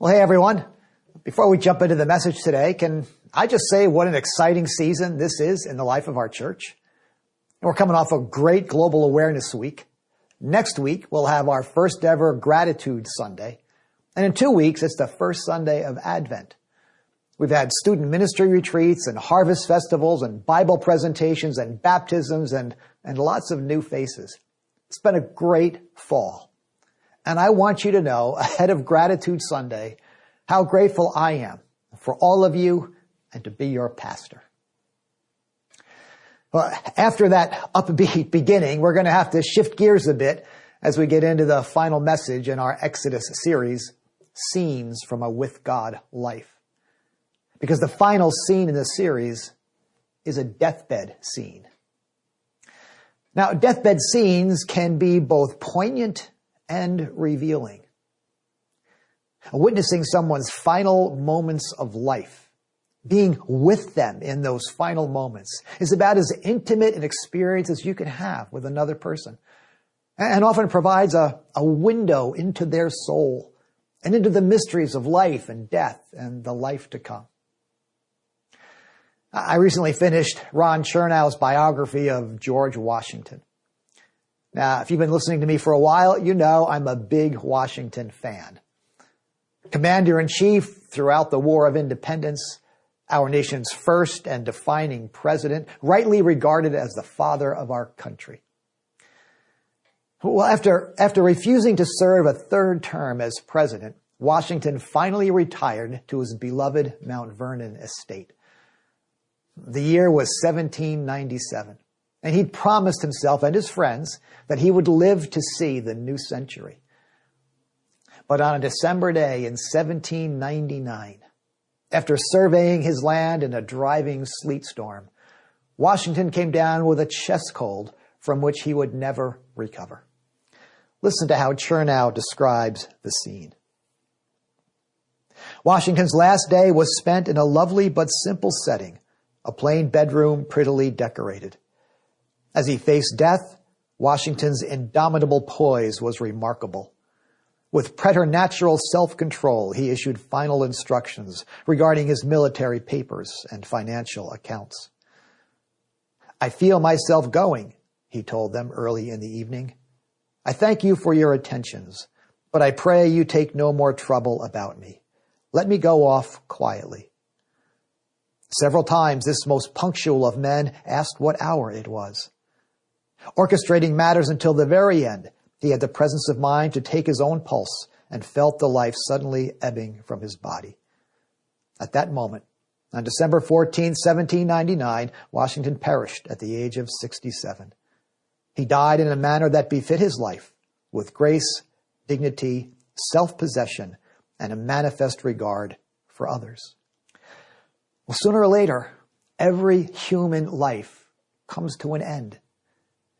Well, hey everyone. Before we jump into the message today, can I just say what an exciting season this is in the life of our church? We're coming off a great global awareness week. Next week, we'll have our first ever gratitude Sunday. And in two weeks, it's the first Sunday of Advent. We've had student ministry retreats and harvest festivals and Bible presentations and baptisms and, and lots of new faces. It's been a great fall. And I want you to know ahead of Gratitude Sunday how grateful I am for all of you and to be your pastor. Well, after that upbeat beginning, we're going to have to shift gears a bit as we get into the final message in our Exodus series, Scenes from a With God Life. Because the final scene in the series is a deathbed scene. Now, deathbed scenes can be both poignant and revealing. Witnessing someone's final moments of life, being with them in those final moments is about as intimate an experience as you can have with another person and often provides a, a window into their soul and into the mysteries of life and death and the life to come. I recently finished Ron Chernow's biography of George Washington. Now, if you've been listening to me for a while, you know I'm a big Washington fan. Commander in chief throughout the War of Independence, our nation's first and defining president, rightly regarded as the father of our country. Well, after, after refusing to serve a third term as president, Washington finally retired to his beloved Mount Vernon estate. The year was 1797, and he'd promised himself and his friends that he would live to see the new century. But on a December day in 1799, after surveying his land in a driving sleet storm, Washington came down with a chest cold from which he would never recover. Listen to how Chernow describes the scene. Washington's last day was spent in a lovely but simple setting, a plain bedroom prettily decorated. As he faced death, Washington's indomitable poise was remarkable. With preternatural self-control, he issued final instructions regarding his military papers and financial accounts. I feel myself going, he told them early in the evening. I thank you for your attentions, but I pray you take no more trouble about me. Let me go off quietly. Several times this most punctual of men asked what hour it was. Orchestrating matters until the very end, he had the presence of mind to take his own pulse and felt the life suddenly ebbing from his body. At that moment, on December 14, 1799, Washington perished at the age of 67. He died in a manner that befit his life, with grace, dignity, self-possession, and a manifest regard for others. Well, sooner or later, every human life comes to an end.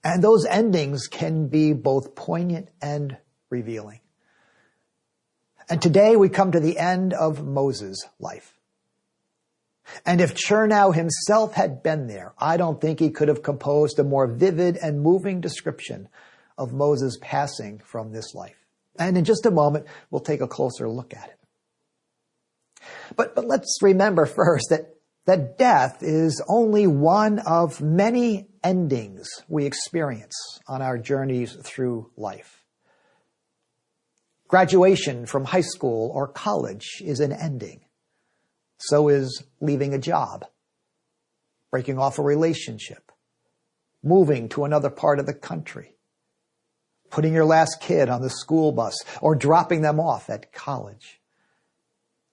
And those endings can be both poignant and revealing. And today we come to the end of Moses' life. And if Chernow himself had been there, I don't think he could have composed a more vivid and moving description of Moses passing from this life. And in just a moment, we'll take a closer look at it. But, but let's remember first that, that death is only one of many endings we experience on our journeys through life. Graduation from high school or college is an ending. So is leaving a job, breaking off a relationship, moving to another part of the country, putting your last kid on the school bus, or dropping them off at college,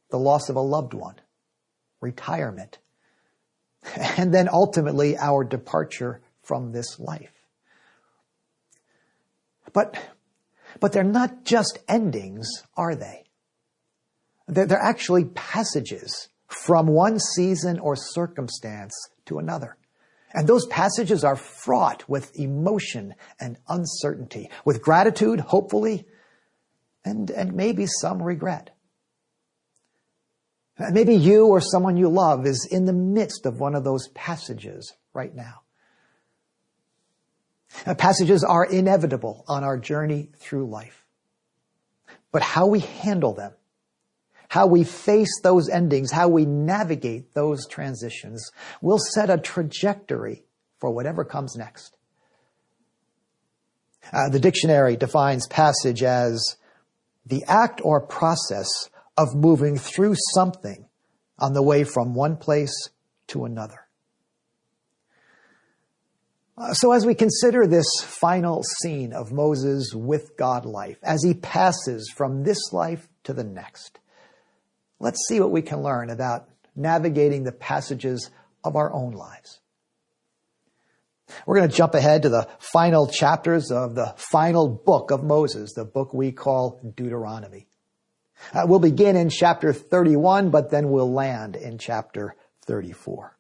the loss of a loved one, retirement, and then ultimately our departure from this life. But, but they're not just endings, are they? They're, they're actually passages from one season or circumstance to another. And those passages are fraught with emotion and uncertainty, with gratitude, hopefully, and, and maybe some regret. Maybe you or someone you love is in the midst of one of those passages right now. Now. Passages are inevitable on our journey through life. But how we handle them, how we face those endings, how we navigate those transitions, will set a trajectory for whatever comes next. Uh, the dictionary defines passage as the act or process of moving through something on the way from one place to another. Uh, so as we consider this final scene of Moses with God life, as he passes from this life to the next, let's see what we can learn about navigating the passages of our own lives. We're going to jump ahead to the final chapters of the final book of Moses, the book we call Deuteronomy. Uh, we'll begin in chapter 31, but then we'll land in chapter 34.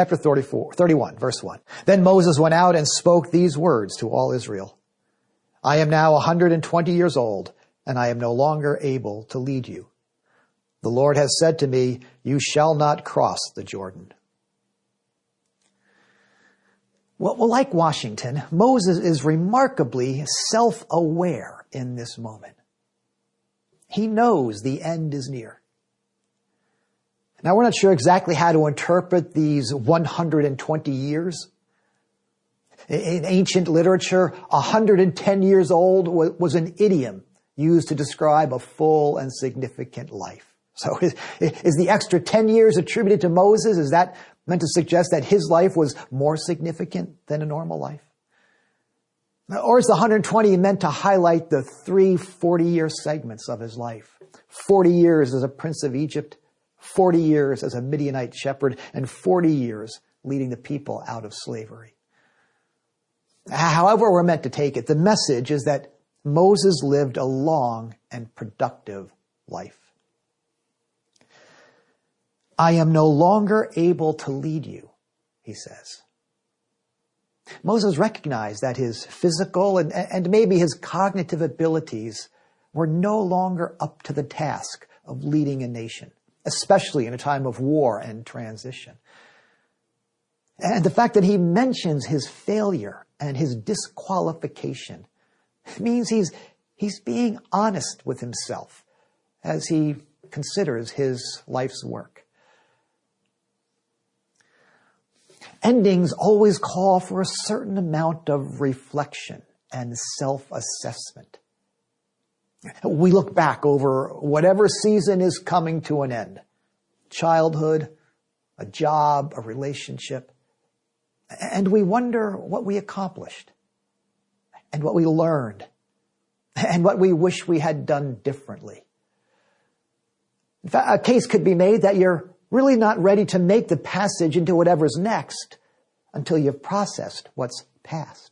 Chapter 34, 31, verse 1. Then Moses went out and spoke these words to all Israel. I am now 120 years old, and I am no longer able to lead you. The Lord has said to me, You shall not cross the Jordan. Well, like Washington, Moses is remarkably self-aware in this moment. He knows the end is near. Now we're not sure exactly how to interpret these 120 years. In ancient literature, 110 years old was an idiom used to describe a full and significant life. So is, is the extra 10 years attributed to Moses? Is that meant to suggest that his life was more significant than a normal life? Or is the 120 meant to highlight the three 40 year segments of his life? 40 years as a prince of Egypt, 40 years as a Midianite shepherd, and 40 years leading the people out of slavery. However we're meant to take it, the message is that Moses lived a long and productive life. I am no longer able to lead you, he says. Moses recognized that his physical and, and maybe his cognitive abilities were no longer up to the task of leading a nation, especially in a time of war and transition. And the fact that he mentions his failure and his disqualification means he's, he's being honest with himself as he considers his life's work. Endings always call for a certain amount of reflection and self-assessment. We look back over whatever season is coming to an end. Childhood, a job, a relationship. And we wonder what we accomplished and what we learned and what we wish we had done differently. In fact, a case could be made that you're really not ready to make the passage into whatever's next until you've processed what's past.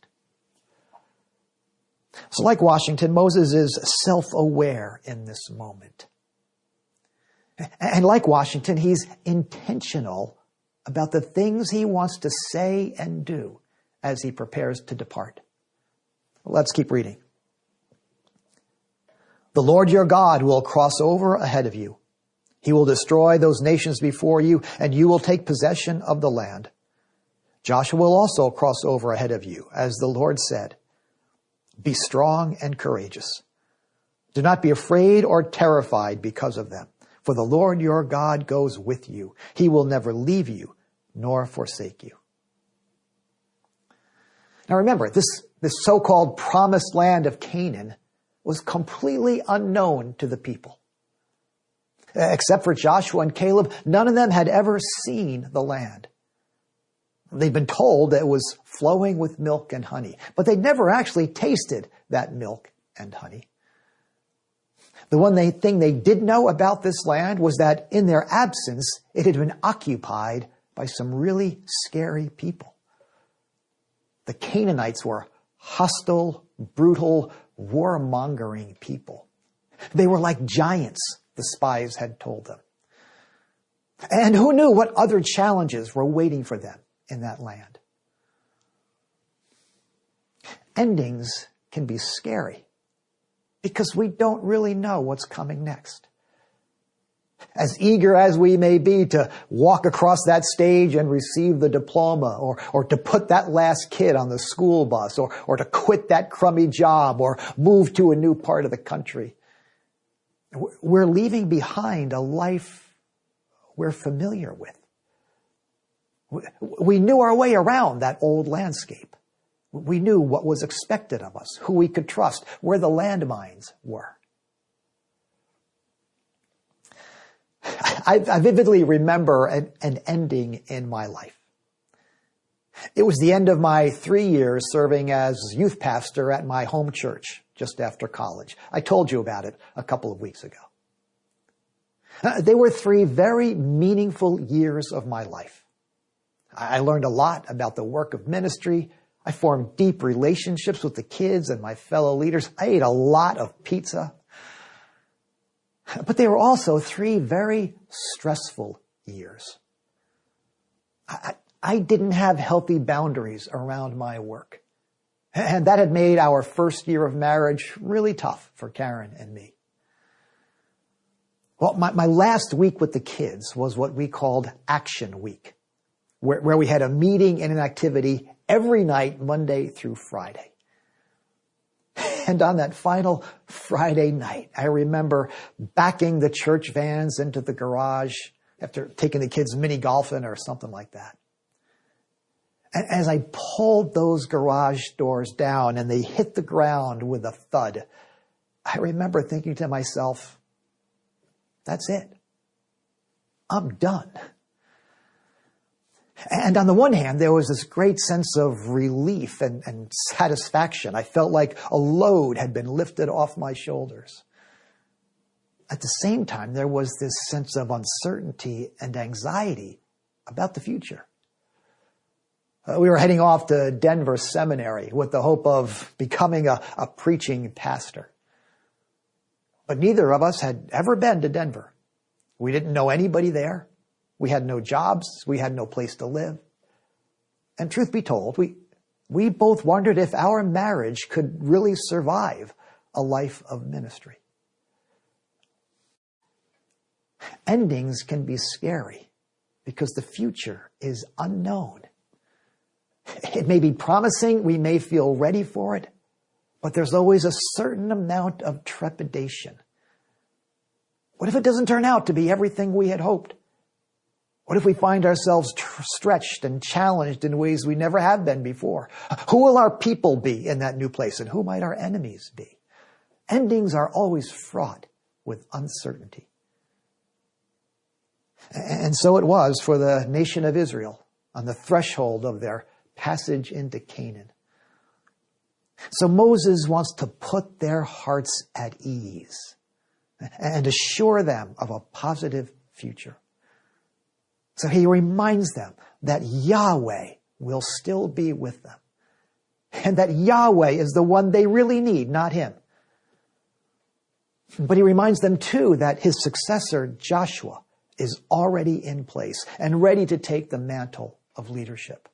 So like Washington, Moses is self-aware in this moment. And like Washington, he's intentional about the things he wants to say and do as he prepares to depart. Let's keep reading. The Lord your God will cross over ahead of you he will destroy those nations before you, and you will take possession of the land. Joshua will also cross over ahead of you, as the Lord said. Be strong and courageous. Do not be afraid or terrified because of them, for the Lord your God goes with you. He will never leave you nor forsake you. Now remember, this, this so-called promised land of Canaan was completely unknown to the people. Except for Joshua and Caleb, none of them had ever seen the land. They'd been told that it was flowing with milk and honey, but they'd never actually tasted that milk and honey. The one they, thing they did know about this land was that in their absence, it had been occupied by some really scary people. The Canaanites were hostile, brutal, warmongering people. They were like giants the spies had told them. And who knew what other challenges were waiting for them in that land? Endings can be scary because we don't really know what's coming next. As eager as we may be to walk across that stage and receive the diploma or, or to put that last kid on the school bus or, or to quit that crummy job or move to a new part of the country, We're leaving behind a life we're familiar with. We knew our way around that old landscape. We knew what was expected of us, who we could trust, where the landmines were. I, I vividly remember an, an ending in my life. It was the end of my three years serving as youth pastor at my home church just after college. I told you about it a couple of weeks ago. Uh, they were three very meaningful years of my life. I learned a lot about the work of ministry. I formed deep relationships with the kids and my fellow leaders. I ate a lot of pizza. But they were also three very stressful years. I, I didn't have healthy boundaries around my work. And that had made our first year of marriage really tough for Karen and me. Well, my, my last week with the kids was what we called Action Week, where, where we had a meeting and an activity every night, Monday through Friday. And on that final Friday night, I remember backing the church vans into the garage after taking the kids mini golfing or something like that. And as I pulled those garage doors down and they hit the ground with a thud, I remember thinking to myself, that's it. I'm done. And on the one hand, there was this great sense of relief and, and, satisfaction. I felt like a load had been lifted off my shoulders. At the same time, there was this sense of uncertainty and anxiety about the future. Uh, we were heading off to Denver Seminary with the hope of becoming a, a preaching pastor. But neither of us had ever been to Denver. We didn't know anybody there. We had no jobs. We had no place to live. And truth be told, we, we both wondered if our marriage could really survive a life of ministry. Endings can be scary because the future is unknown. It may be promising, we may feel ready for it, but there's always a certain amount of trepidation. What if it doesn't turn out to be everything we had hoped? What if we find ourselves tr- stretched and challenged in ways we never have been before? Who will our people be in that new place and who might our enemies be? Endings are always fraught with uncertainty. And so it was for the nation of Israel on the threshold of their passage into Canaan. So Moses wants to put their hearts at ease and assure them of a positive future. So he reminds them that Yahweh will still be with them and that Yahweh is the one they really need, not him. But he reminds them too that his successor, Joshua, is already in place and ready to take the mantle of leadership.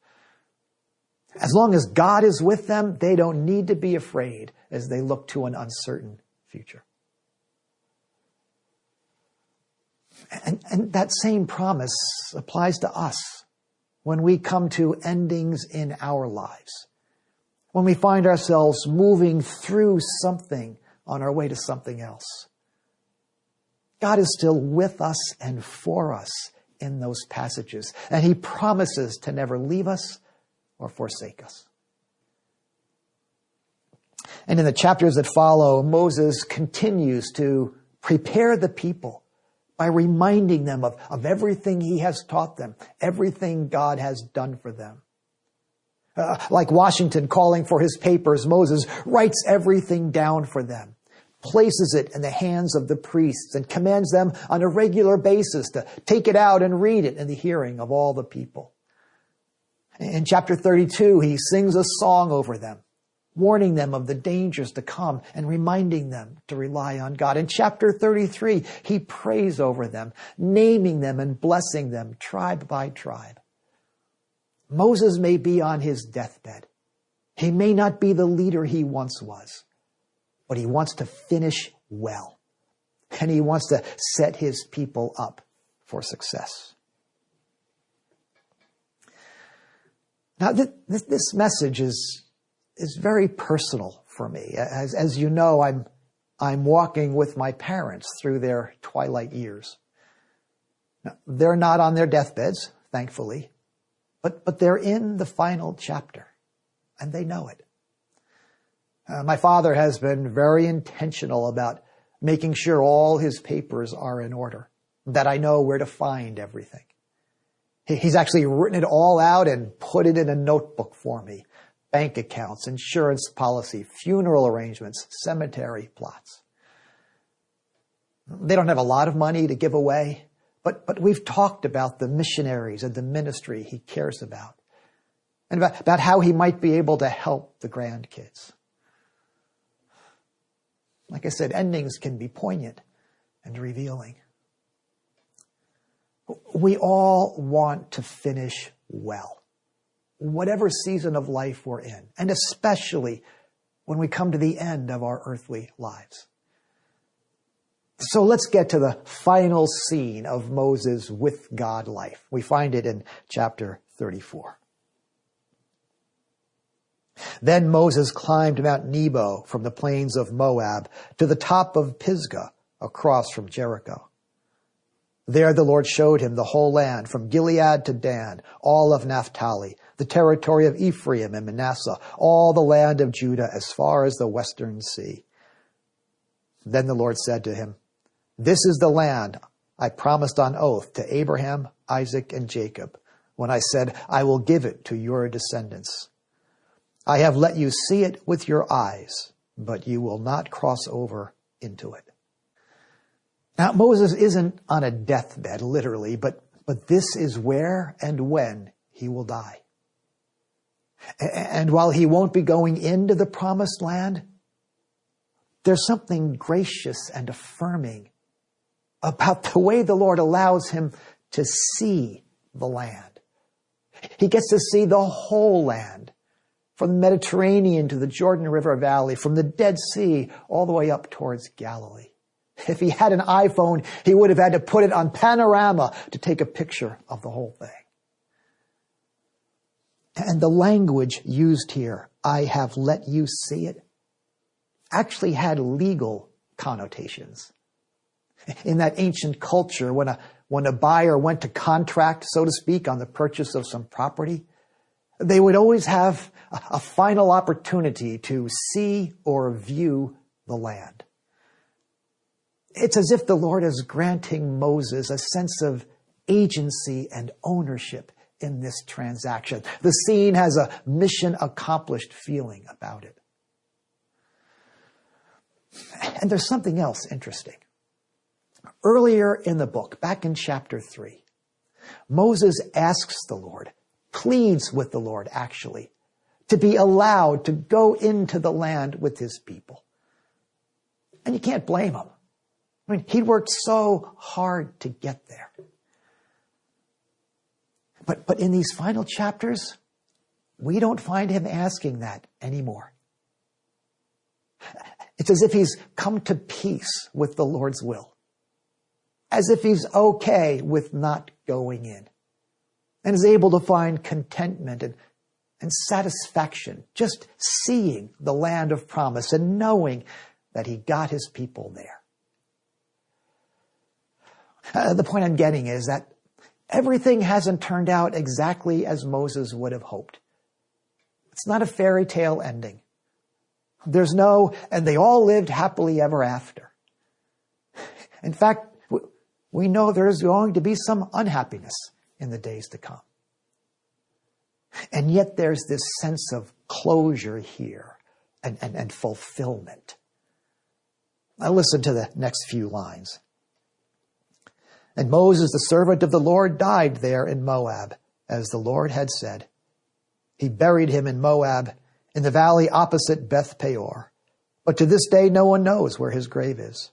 As long as God is with them, they don't need to be afraid as they look to an uncertain future. And, and that same promise applies to us when we come to endings in our lives. When we find ourselves moving through something on our way to something else. God is still with us and for us in those passages. And He promises to never leave us or forsake us. And in the chapters that follow, Moses continues to prepare the people by reminding them of, of everything he has taught them, everything God has done for them. Uh, like Washington calling for his papers, Moses writes everything down for them, places it in the hands of the priests, and commands them on a regular basis to take it out and read it in the hearing of all the people. In chapter 32, he sings a song over them, warning them of the dangers to come and reminding them to rely on God. In chapter 33, he prays over them, naming them and blessing them tribe by tribe. Moses may be on his deathbed. He may not be the leader he once was, but he wants to finish well. And he wants to set his people up for success. Now, this, this message is is very personal for me. As, as you know, I'm, I'm walking with my parents through their twilight years. Now, they're not on their deathbeds, thankfully, but, but they're in the final chapter and they know it. Uh, my father has been very intentional about making sure all his papers are in order, that I know where to find everything. He's actually written it all out and put it in a notebook for me. Bank accounts, insurance policy, funeral arrangements, cemetery plots. They don't have a lot of money to give away, but, but we've talked about the missionaries and the ministry he cares about and about, about how he might be able to help the grandkids. Like I said, endings can be poignant and revealing. We all want to finish well, whatever season of life we're in, and especially when we come to the end of our earthly lives. So let's get to the final scene of Moses with God life. We find it in chapter 34. Then Moses climbed Mount Nebo from the plains of Moab to the top of Pisgah across from Jericho. There the Lord showed him the whole land from Gilead to Dan, all of Naphtali, the territory of Ephraim and Manasseh, all the land of Judah as far as the western sea. Then the Lord said to him, This is the land I promised on oath to Abraham, Isaac, and Jacob, when I said, I will give it to your descendants. I have let you see it with your eyes, but you will not cross over into it. Now, Moses isn't on a deathbed, literally, but, but this is where and when he will die. And while he won't be going into the promised land, there's something gracious and affirming about the way the Lord allows him to see the land. He gets to see the whole land from the Mediterranean to the Jordan River Valley, from the Dead Sea all the way up towards Galilee. If he had an iPhone, he would have had to put it on panorama to take a picture of the whole thing. And the language used here, I have let you see it, actually had legal connotations. In that ancient culture, when a, when a buyer went to contract, so to speak, on the purchase of some property, they would always have a final opportunity to see or view the land. It's as if the Lord is granting Moses a sense of agency and ownership in this transaction. The scene has a mission accomplished feeling about it. And there's something else interesting. Earlier in the book, back in chapter 3, Moses asks the Lord pleads with the Lord, actually, to be allowed to go into the land with his people. And you can't blame him. I mean, he'd worked so hard to get there. But, but in these final chapters, we don't find him asking that anymore. It's as if he's come to peace with the Lord's will. As if he's okay with not going in and is able to find contentment and, and satisfaction just seeing the land of promise and knowing that he got his people there. Uh, the point I'm getting is that everything hasn't turned out exactly as Moses would have hoped. It's not a fairy tale ending. There's no, and they all lived happily ever after. In fact, we know there's going to be some unhappiness in the days to come. And yet there's this sense of closure here and, and, and fulfillment. Now listen to the next few lines. And Moses, the servant of the Lord, died there in Moab, as the Lord had said. He buried him in Moab, in the valley opposite Beth Peor. But to this day, no one knows where his grave is.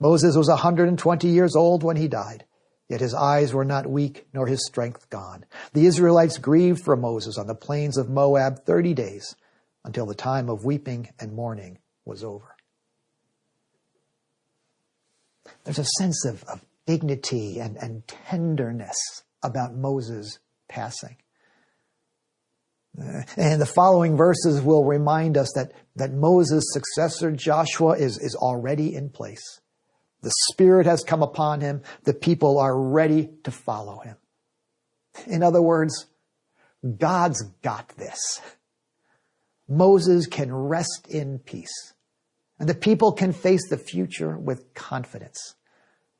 Moses was a 120 years old when he died. Yet his eyes were not weak, nor his strength gone. The Israelites grieved for Moses on the plains of Moab 30 days until the time of weeping and mourning was over. There's a sense of, of dignity and, and tenderness about Moses passing. And the following verses will remind us that, that Moses' successor Joshua is, is already in place. The Spirit has come upon him. The people are ready to follow him. In other words, God's got this. Moses can rest in peace. And the people can face the future with confidence,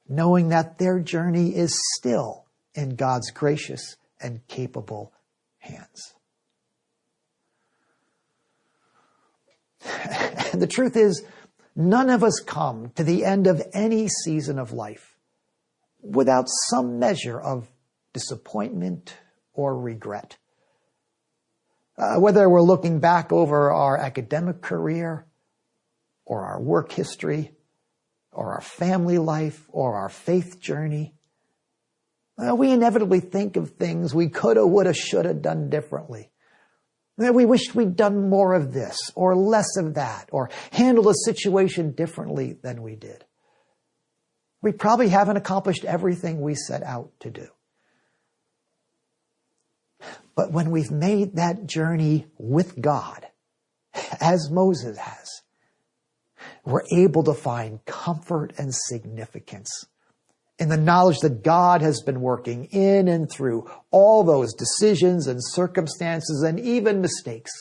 knowing that their journey is still in God's gracious and capable hands. And the truth is, none of us come to the end of any season of life without some measure of disappointment or regret. Uh, whether we're looking back over our academic career or our work history or our family life or our faith journey, uh, we inevitably think of things we coulda, woulda, shoulda done differently. We wished we'd done more of this or less of that or handled a situation differently than we did. We probably haven't accomplished everything we set out to do. But when we've made that journey with God, as Moses has, we're able to find comfort and significance in the knowledge that God has been working in and through all those decisions and circumstances and even mistakes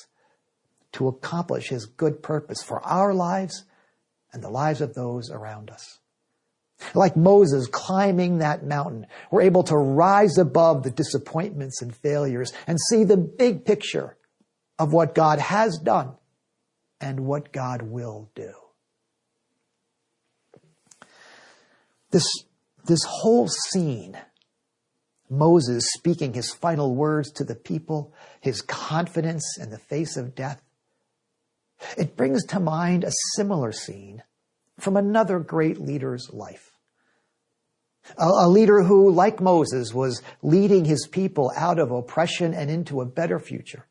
to accomplish his good purpose for our lives and the lives of those around us. Like Moses climbing that mountain, we're able to rise above the disappointments and failures and see the big picture of what God has done and what God will do. This this whole scene, Moses speaking his final words to the people, his confidence in the face of death, it brings to mind a similar scene from another great leader's life. A, a, leader who, like Moses, was leading his people out of oppression and into a better future.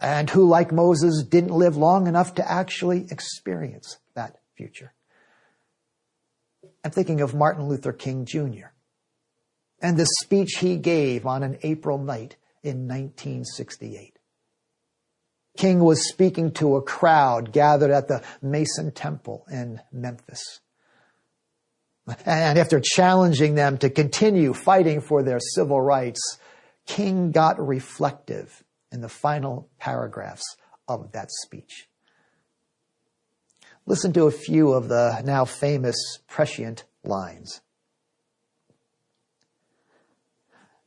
And who, like Moses, didn't live long enough to actually experience that future. I'm thinking of Martin Luther King Jr. and the speech he gave on an April night in 1968. King was speaking to a crowd gathered at the Mason Temple in Memphis. And after challenging them to continue fighting for their civil rights, King got reflective in the final paragraphs of that speech. Listen to a few of the now famous prescient lines.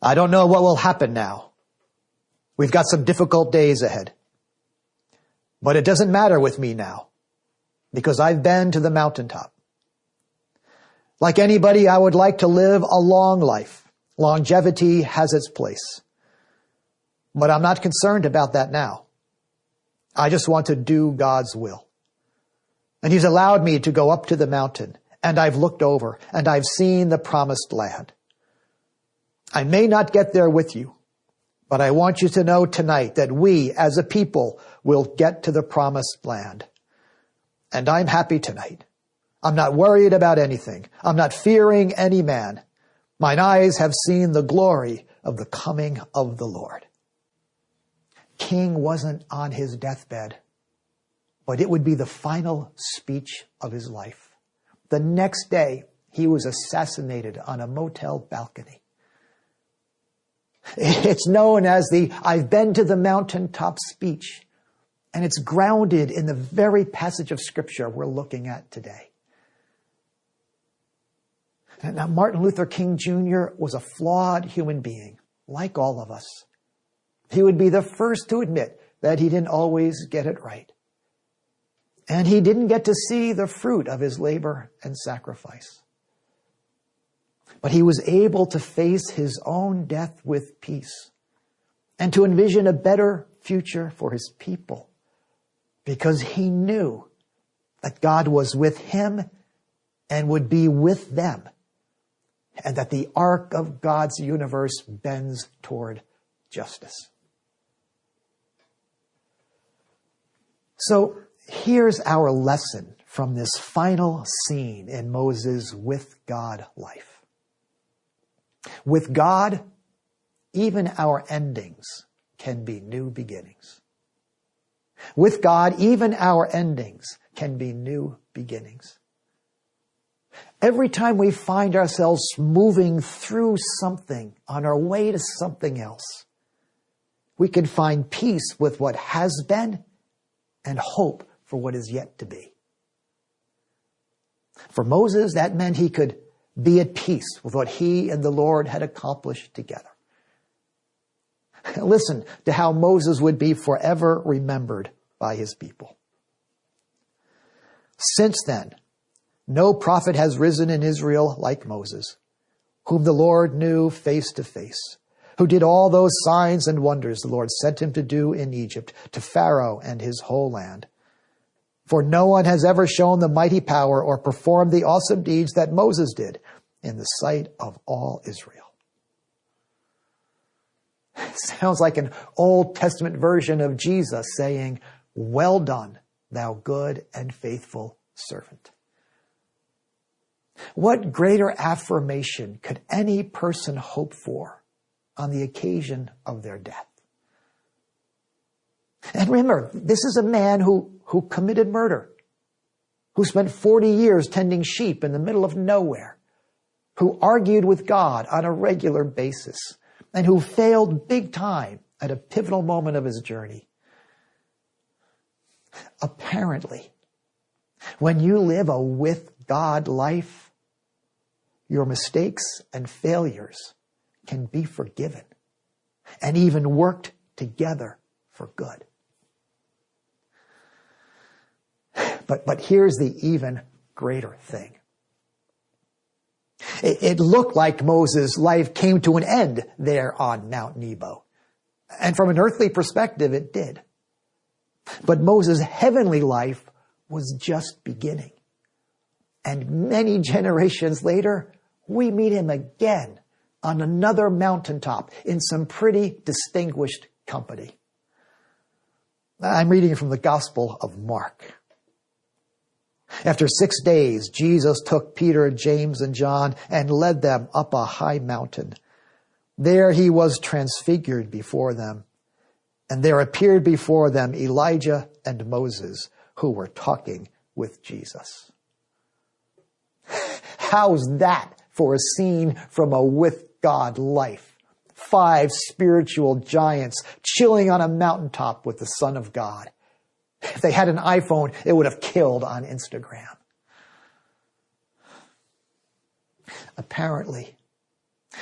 I don't know what will happen now. We've got some difficult days ahead. But it doesn't matter with me now because I've been to the mountaintop. Like anybody, I would like to live a long life. Longevity has its place. But I'm not concerned about that now. I just want to do God's will. And he's allowed me to go up to the mountain, and I've looked over, and I've seen the promised land. I may not get there with you, but I want you to know tonight that we as a people will get to the promised land. And I'm happy tonight. I'm not worried about anything. I'm not fearing any man. Mine eyes have seen the glory of the coming of the Lord. King wasn't on his deathbed but it would be the final speech of his life. The next day, he was assassinated on a motel balcony. It's known as the I've been to the mountaintop speech, and it's grounded in the very passage of scripture we're looking at today. Now, Martin Luther King Jr. was a flawed human being, like all of us. He would be the first to admit that he didn't always get it right. And he didn't get to see the fruit of his labor and sacrifice. But he was able to face his own death with peace and to envision a better future for his people because he knew that God was with him and would be with them and that the arc of God's universe bends toward justice. So here's our lesson from this final scene in Moses' with God life. With God, even our endings can be new beginnings. With God, even our endings can be new beginnings. Every time we find ourselves moving through something on our way to something else, we can find peace with what has been and hope for what is yet to be. For Moses, that meant he could be at peace with what he and the Lord had accomplished together. Listen to how Moses would be forever remembered by his people. Since then, no prophet has risen in Israel like Moses, whom the Lord knew face to face, who did all those signs and wonders the Lord sent him to do in Egypt, to Pharaoh and his whole land. For no one has ever shown the mighty power or performed the awesome deeds that Moses did in the sight of all Israel. Sounds like an Old Testament version of Jesus saying, Well done, thou good and faithful servant. What greater affirmation could any person hope for on the occasion of their death? And remember, this is a man who, who committed murder, who spent 40 years tending sheep in the middle of nowhere, who argued with God on a regular basis, and who failed big time at a pivotal moment of his journey. Apparently, when you live a with God life, your mistakes and failures can be forgiven and even worked together for good. But, but here's the even greater thing. It, it looked like Moses' life came to an end there on Mount Nebo. And from an earthly perspective, it did. But Moses' heavenly life was just beginning. And many generations later, we meet him again on another mountaintop in some pretty distinguished company. I'm reading from the Gospel of Mark. After six days, Jesus took Peter, James, and John and led them up a high mountain. There he was transfigured before them. And there appeared before them Elijah and Moses, who were talking with Jesus. How's that for a scene from a with God life? Five spiritual giants chilling on a mountaintop with the Son of God. If they had an iPhone, it would have killed on Instagram. Apparently,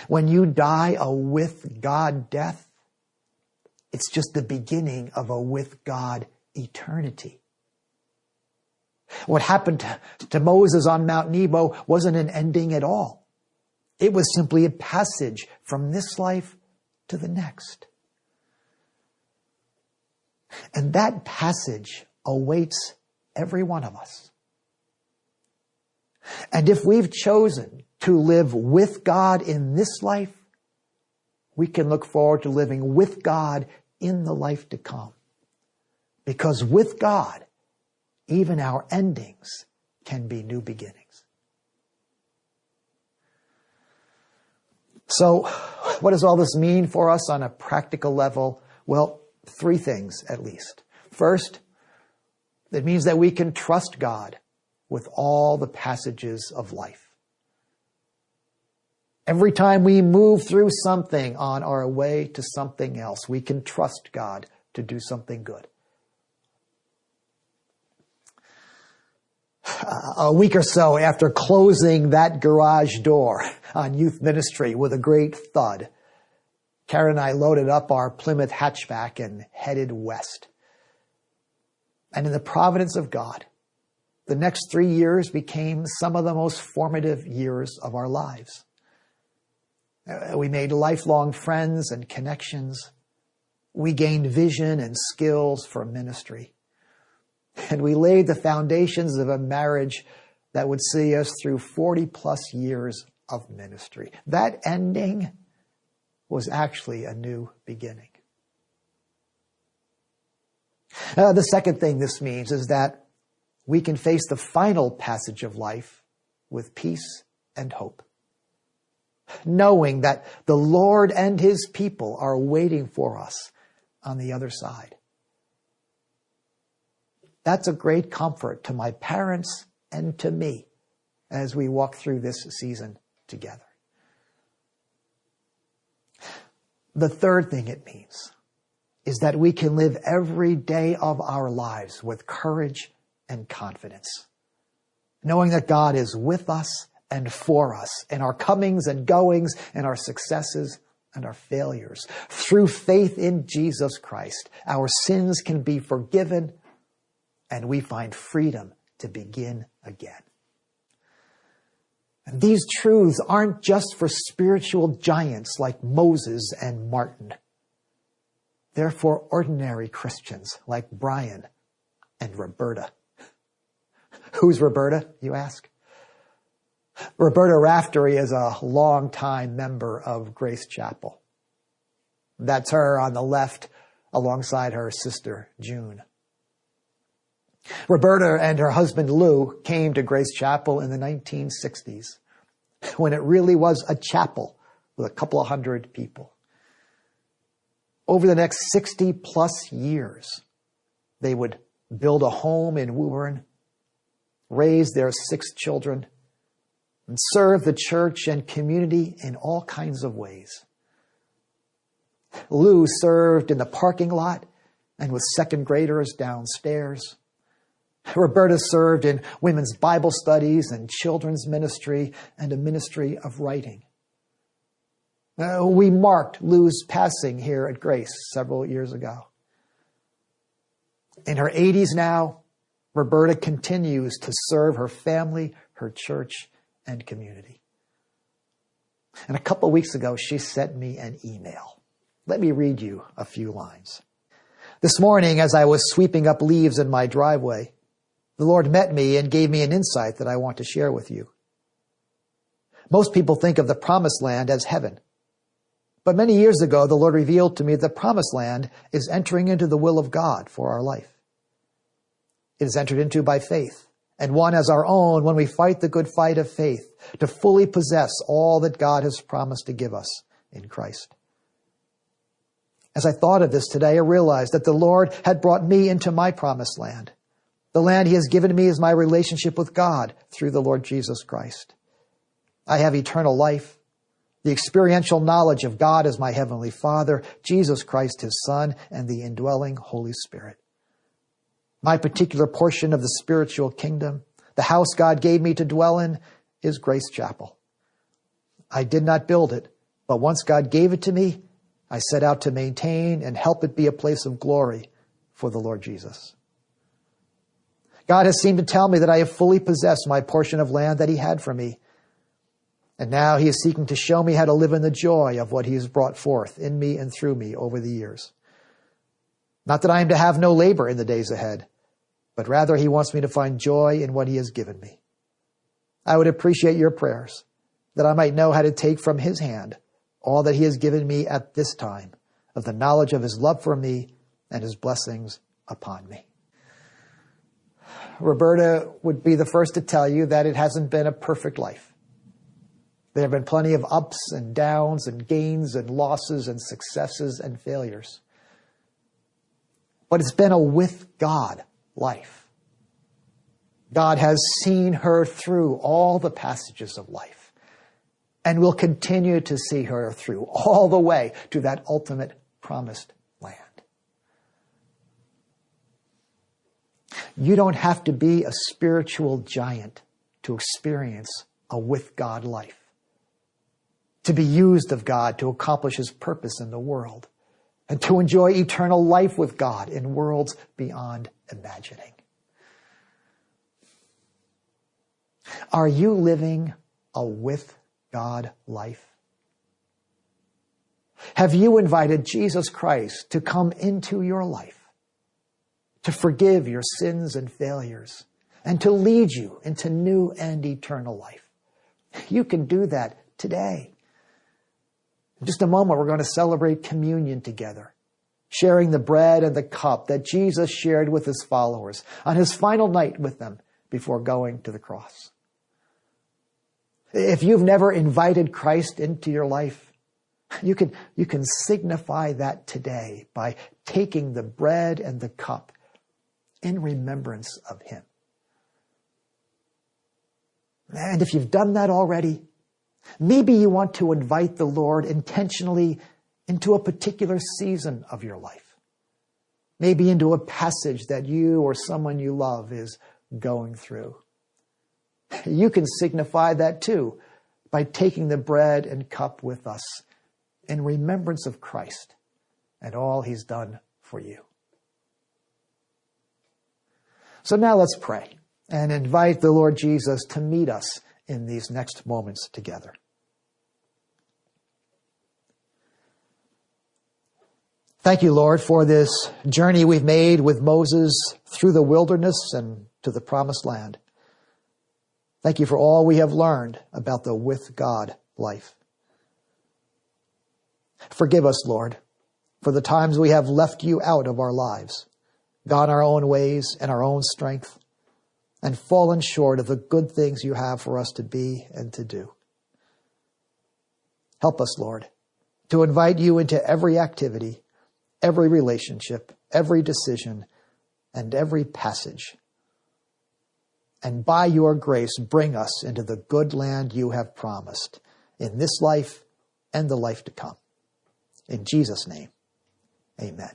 when you die a with God death, it's just the beginning of a with God eternity. What happened to, Moses on Mount Nebo wasn't an ending at all. It was simply a passage from this life to the next. And that passage awaits every one of us. And if we've chosen to live with God in this life, we can look forward to living with God in the life to come. Because with God, even our endings can be new beginnings. So, what does all this mean for us on a practical level? Well, three things at least. First, it means that we can trust God with all the passages of life. Every time we move through something on our way to something else, we can trust God to do something good. A week or so after closing that garage door on youth ministry with a great thud, Karen and I loaded up our Plymouth hatchback and headed west. And in the providence of God, the next three years became some of the most formative years of our lives. Uh, we made lifelong friends and connections. We gained vision and skills for ministry. And we laid the foundations of a marriage that would see us through 40 plus years of ministry. That ending was actually a new beginning. Uh, the second thing this means is that we can face the final passage of life with peace and hope. Knowing that the Lord and His people are waiting for us on the other side. That's a great comfort to my parents and to me as we walk through this season together. The third thing it means is that we can live every day of our lives with courage and confidence, knowing that God is with us and for us in our comings and goings and our successes and our failures. Through faith in Jesus Christ, our sins can be forgiven and we find freedom to begin again. And these truths aren't just for spiritual giants like Moses and Martin. They're for ordinary Christians like Brian and Roberta. Who's Roberta, you ask? Roberta Raftery is a longtime member of Grace Chapel. That's her on the left alongside her sister June. Roberta and her husband Lou came to Grace Chapel in the 1960s when it really was a chapel with a couple of hundred people. Over the next 60 plus years, they would build a home in Woburn, raise their six children, and serve the church and community in all kinds of ways. Lou served in the parking lot and with second graders downstairs. Roberta served in women's Bible studies and children's ministry and a ministry of writing. Uh, we marked Lou's passing here at Grace several years ago. In her 80s now, Roberta continues to serve her family, her church, and community. And a couple weeks ago, she sent me an email. Let me read you a few lines. This morning, as I was sweeping up leaves in my driveway, the Lord met me and gave me an insight that I want to share with you. Most people think of the promised land as heaven. But many years ago, the Lord revealed to me that the promised land is entering into the will of God for our life. It is entered into by faith and won as our own when we fight the good fight of faith to fully possess all that God has promised to give us in Christ. As I thought of this today, I realized that the Lord had brought me into my promised land. The land he has given me is my relationship with God through the Lord Jesus Christ. I have eternal life, the experiential knowledge of God as my heavenly Father, Jesus Christ his Son, and the indwelling Holy Spirit. My particular portion of the spiritual kingdom, the house God gave me to dwell in, is Grace Chapel. I did not build it, but once God gave it to me, I set out to maintain and help it be a place of glory for the Lord Jesus. God has seemed to tell me that I have fully possessed my portion of land that He had for me. And now He is seeking to show me how to live in the joy of what He has brought forth in me and through me over the years. Not that I am to have no labor in the days ahead, but rather He wants me to find joy in what He has given me. I would appreciate your prayers that I might know how to take from His hand all that He has given me at this time of the knowledge of His love for me and His blessings upon me. Roberta would be the first to tell you that it hasn't been a perfect life. There have been plenty of ups and downs and gains and losses and successes and failures. But it's been a with God life. God has seen her through all the passages of life and will continue to see her through all the way to that ultimate promised You don't have to be a spiritual giant to experience a with God life, to be used of God to accomplish His purpose in the world, and to enjoy eternal life with God in worlds beyond imagining. Are you living a with God life? Have you invited Jesus Christ to come into your life? To forgive your sins and failures, and to lead you into new and eternal life. You can do that today. In just a moment, we're going to celebrate communion together, sharing the bread and the cup that Jesus shared with his followers on his final night with them before going to the cross. If you've never invited Christ into your life, You can, you can signify that today by taking the bread and the cup in remembrance of Him. And if you've done that already, maybe you want to invite the Lord intentionally into a particular season of your life. Maybe into a passage that you or someone you love is going through. You can signify that too by taking the bread and cup with us in remembrance of Christ and all he's done for you. So now let's pray and invite the Lord Jesus to meet us in these next moments together. Thank you, Lord, for this journey we've made with Moses through the wilderness and to the promised land. Thank you for all we have learned about the with God life. Forgive us, Lord, for the times we have left you out of our lives, gone our own ways and our own strength, and fallen short of the good things you have for us to be and to do. Help us, Lord, to invite you into every activity every relationship, every decision, and every passage. And by your grace, bring us into the good land you have promised in this life and the life to come. In Jesus' name, amen.